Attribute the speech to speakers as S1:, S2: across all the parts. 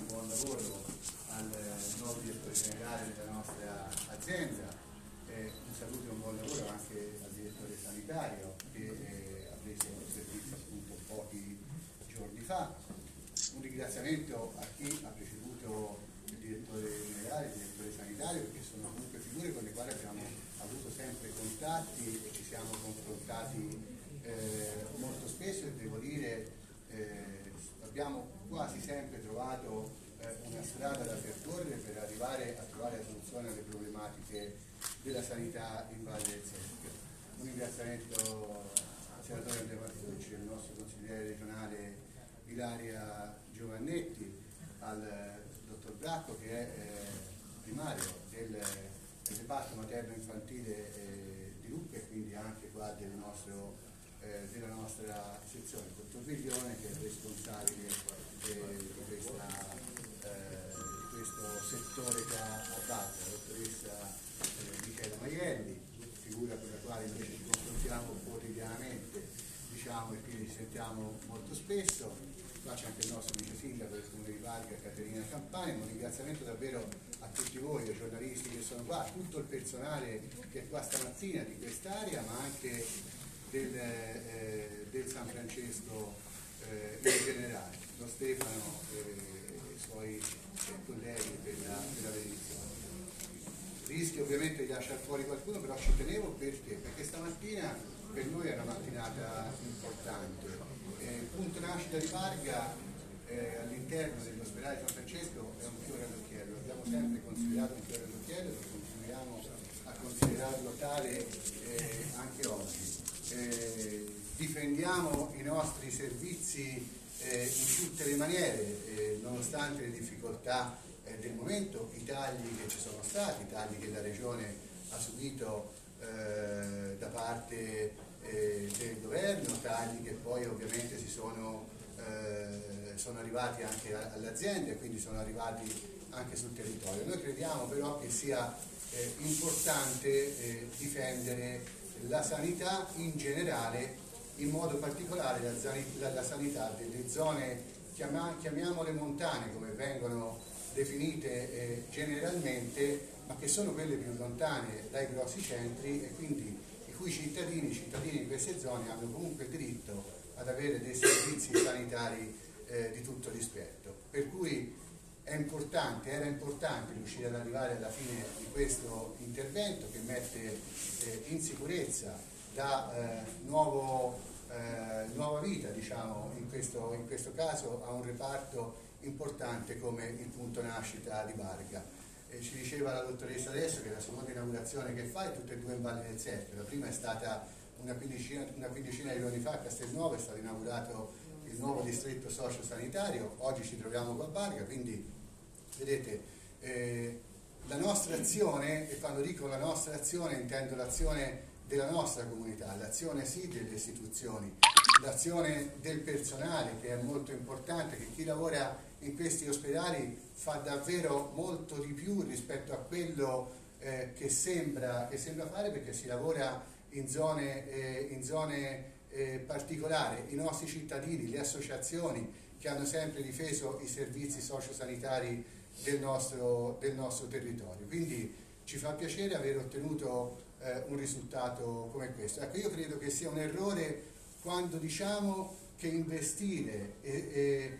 S1: buon lavoro al nuovo direttore generale della nostra azienda, eh, un saluto e un buon lavoro anche al direttore sanitario che eh, ha preso il servizio appunto pochi giorni fa. Un ringraziamento a chi ha preceduto il direttore generale, il direttore sanitario, perché sono comunque figure con le quali abbiamo avuto sempre contatti e ci siamo confrontati eh, molto spesso e devo dire eh, abbiamo quasi sempre trovato eh, una strada da percorrere per arrivare a trovare la soluzione alle problematiche della sanità in Valle del Seschio. Un ringraziamento al senatore Andrea Martucci, al nostro consigliere regionale Ilaria Giovannetti, al dottor Bracco che è eh, primario del, del reparto materno infantile eh, di Lucca e quindi anche qua del nostro eh, della nostra sezione, il dottor Viglione che è responsabile eh, di, questa, eh, questo settore che ha base, la dottoressa eh, Michela Maielli, figura con la quale noi ci confrontiamo quotidianamente diciamo, e quindi ci sentiamo molto spesso. Qua c'è anche il nostro vice sindaco del comune di Varga, Caterina Campani, un ringraziamento davvero a tutti voi, ai giornalisti che sono qua, a tutto il personale che è qua stamattina di quest'area, ma anche del, eh, del San Francesco eh, in generale, lo Stefano e i suoi colleghi della, della benedizione. Rischio ovviamente di lasciare fuori qualcuno, però ci tenevo perché? Perché stamattina per noi è una mattinata importante. Eh, punto nascita di Varga eh, all'interno dell'ospedale San Francesco è un fiore all'occhiello, l'abbiamo sempre considerato un fiore all'occhiello, lo continuiamo a considerarlo tale eh, anche oggi eh, difendiamo i nostri servizi eh, in tutte le maniere, eh, nonostante le difficoltà eh, del momento, i tagli che ci sono stati, i tagli che la Regione ha subito eh, da parte eh, del governo, tagli che poi ovviamente si sono, sono arrivati anche alle aziende, quindi sono arrivati anche sul territorio. Noi crediamo però che sia importante difendere la sanità in generale, in modo particolare la, la, la sanità delle zone, chiama, chiamiamole montane come vengono definite eh, generalmente, ma che sono quelle più lontane dai grossi centri e quindi i cui cittadini, i cittadini di queste zone hanno comunque diritto ad avere dei servizi sanitari eh, di tutto rispetto. Per cui importante, era importante riuscire ad arrivare alla fine di questo intervento che mette eh, in sicurezza, da eh, nuovo, eh, nuova vita diciamo, in, questo, in questo caso a un reparto importante come il punto nascita di Varga. ci diceva la dottoressa adesso che la seconda inaugurazione che fa è tutte e due in Valle del Serpio, la prima è stata una quindicina, una quindicina di giorni fa a Castelnuovo, è stato inaugurato il nuovo distretto socio-sanitario, oggi ci troviamo con Varga, quindi vedete eh, la nostra azione, e quando dico la nostra azione intendo l'azione della nostra comunità, l'azione sì delle istituzioni, l'azione del personale che è molto importante, che chi lavora in questi ospedali fa davvero molto di più rispetto a quello eh, che, sembra, che, sembra, fare perché si lavora in zone, eh, in zone eh, particolare, i nostri cittadini, le associazioni che hanno sempre difeso i servizi sociosanitari del nostro, del nostro territorio. Quindi ci fa piacere aver ottenuto eh, un risultato come questo. Ecco, io credo che sia un errore quando diciamo che investire e, e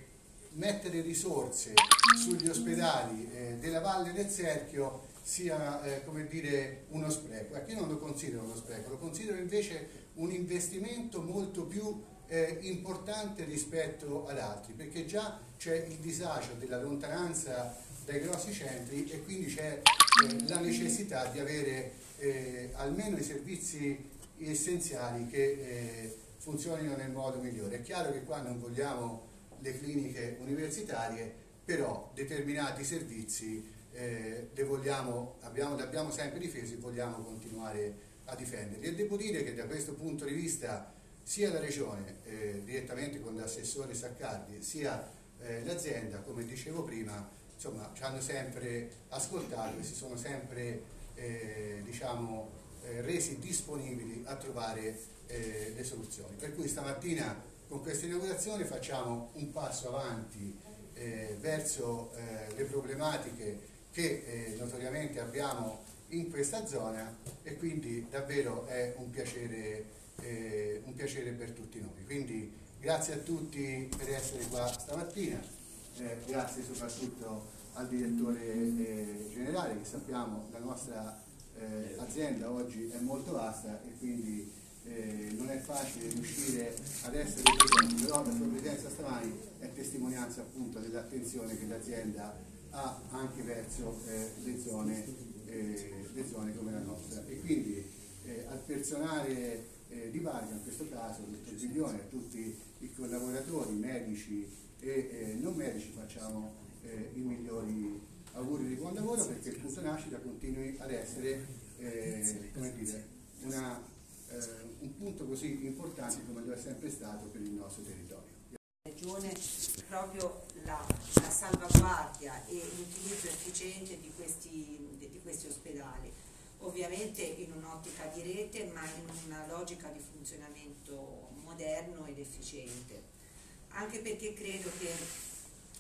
S1: mettere risorse sugli ospedali eh, della Valle del Cerchio sia eh, come dire uno spreco. Ecco, io non lo considero uno spreco, lo considero invece un investimento molto più eh, importante rispetto ad altri, perché già c'è il disagio della lontananza dai grossi centri e quindi c'è eh, la necessità di avere eh, almeno i servizi essenziali che eh, funzionino nel modo migliore. È chiaro che qua non vogliamo le cliniche universitarie, però determinati servizi eh, li, vogliamo, abbiamo, li abbiamo sempre difesi e vogliamo continuare a difenderli. E devo dire che da questo punto di vista sia la Regione, eh, direttamente con l'assessore Saccardi, sia eh, l'azienda, come dicevo prima, insomma, ci hanno sempre ascoltato e si sono sempre eh, diciamo, eh, resi disponibili a trovare eh, le soluzioni. Per cui stamattina con questa inaugurazione facciamo un passo avanti eh, verso le problematiche che notoriamente abbiamo in questa zona e quindi davvero è un piacere, eh, un piacere per tutti noi. Quindi grazie a tutti per essere qua stamattina, eh, grazie soprattutto al direttore eh, generale che sappiamo la nostra eh, azienda oggi è molto vasta e quindi eh, non è facile riuscire ad essere presenti, però la sua presenza stamani è testimonianza appunto dell'attenzione che l'azienda ha anche verso eh, le, zone, eh, le, zone, come la nostra. E quindi eh, al personale eh, di Varga, in questo caso, dottor Giglione, a tutti i collaboratori, medici e eh, non medici, facciamo i migliori auguri di buon lavoro perché il punto nascita continui ad essere come dire, una un punto così importante come lo è sempre stato per il nostro territorio.
S2: Proprio la, la salvaguardia e l'utilizzo efficiente di questi, un'ottica di rete ma in una logica di funzionamento moderno ed efficiente, anche perché credo che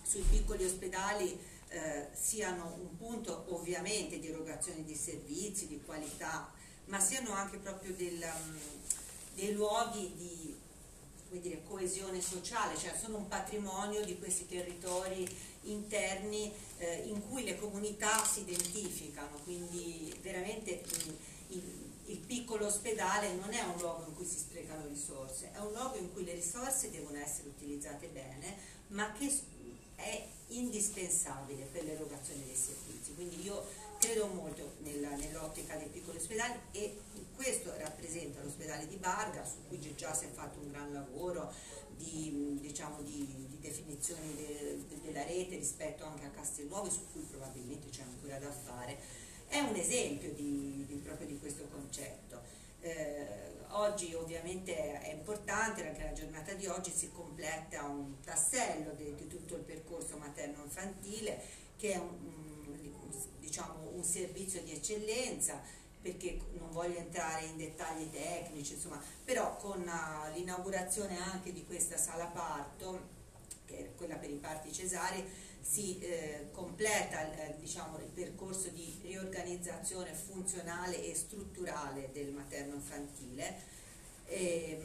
S2: sui piccoli ospedali eh, siano un punto ovviamente di erogazione di servizi, di qualità, ma siano anche proprio del, um, dei luoghi di dire, coesione sociale, cioè sono un patrimonio di questi territori interni eh, in cui le comunità si identificano, quindi veramente piccolo ospedale non è un luogo in cui si sprecano risorse, è un luogo in cui le risorse devono essere utilizzate bene, ma che è indispensabile per l'erogazione dei servizi. Quindi io credo molto nell'ottica dei piccoli ospedali e questo rappresenta l'ospedale di Barga su cui già si è fatto un gran lavoro di, diciamo, di, di definizione de, de, della rete rispetto anche a Castelnuovo su cui probabilmente c'è ancora da fare. È un esempio di, proprio di questo concetto. Eh, oggi ovviamente è importante, anche la giornata di oggi si completa un tassello di, di tutto il percorso materno-infantile che è un, diciamo, un servizio di eccellenza perché non voglio entrare in dettagli tecnici, insomma, però con uh, l'inaugurazione anche di questa sala parto, che è quella per i parti cesari, si eh, completa eh, diciamo, il percorso di riorganizzazione funzionale e strutturale del materno infantile. E,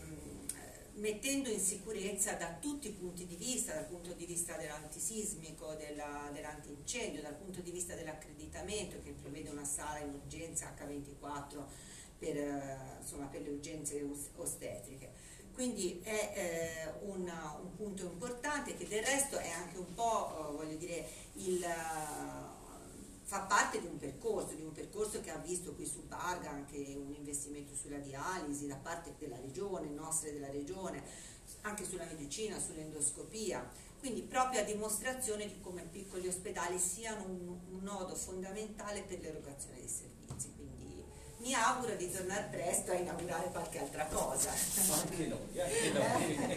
S2: mettendo in sicurezza da tutti i punti di vista, dal punto di vista dell'antisismico, dell'antincendio, dal punto di vista dell'accreditamento che prevede una sala in urgenza H24 per, eh, insomma, per le urgenze ostetriche. Quindi è eh, un, un, punto importante che del resto è anche un po', eh, voglio dire, il fa parte di un percorso, di un percorso che ha visto qui su Barga anche un investimento sulla dialisi da parte della regione, nostra e della regione, anche sulla medicina, sull'endoscopia, quindi proprio a dimostrazione di come piccoli ospedali siano un, un nodo fondamentale per l'erogazione dei servizi. Mi auguro di tornare presto a inaugurare qualche altra cosa.
S3: Anche noi, anche noi.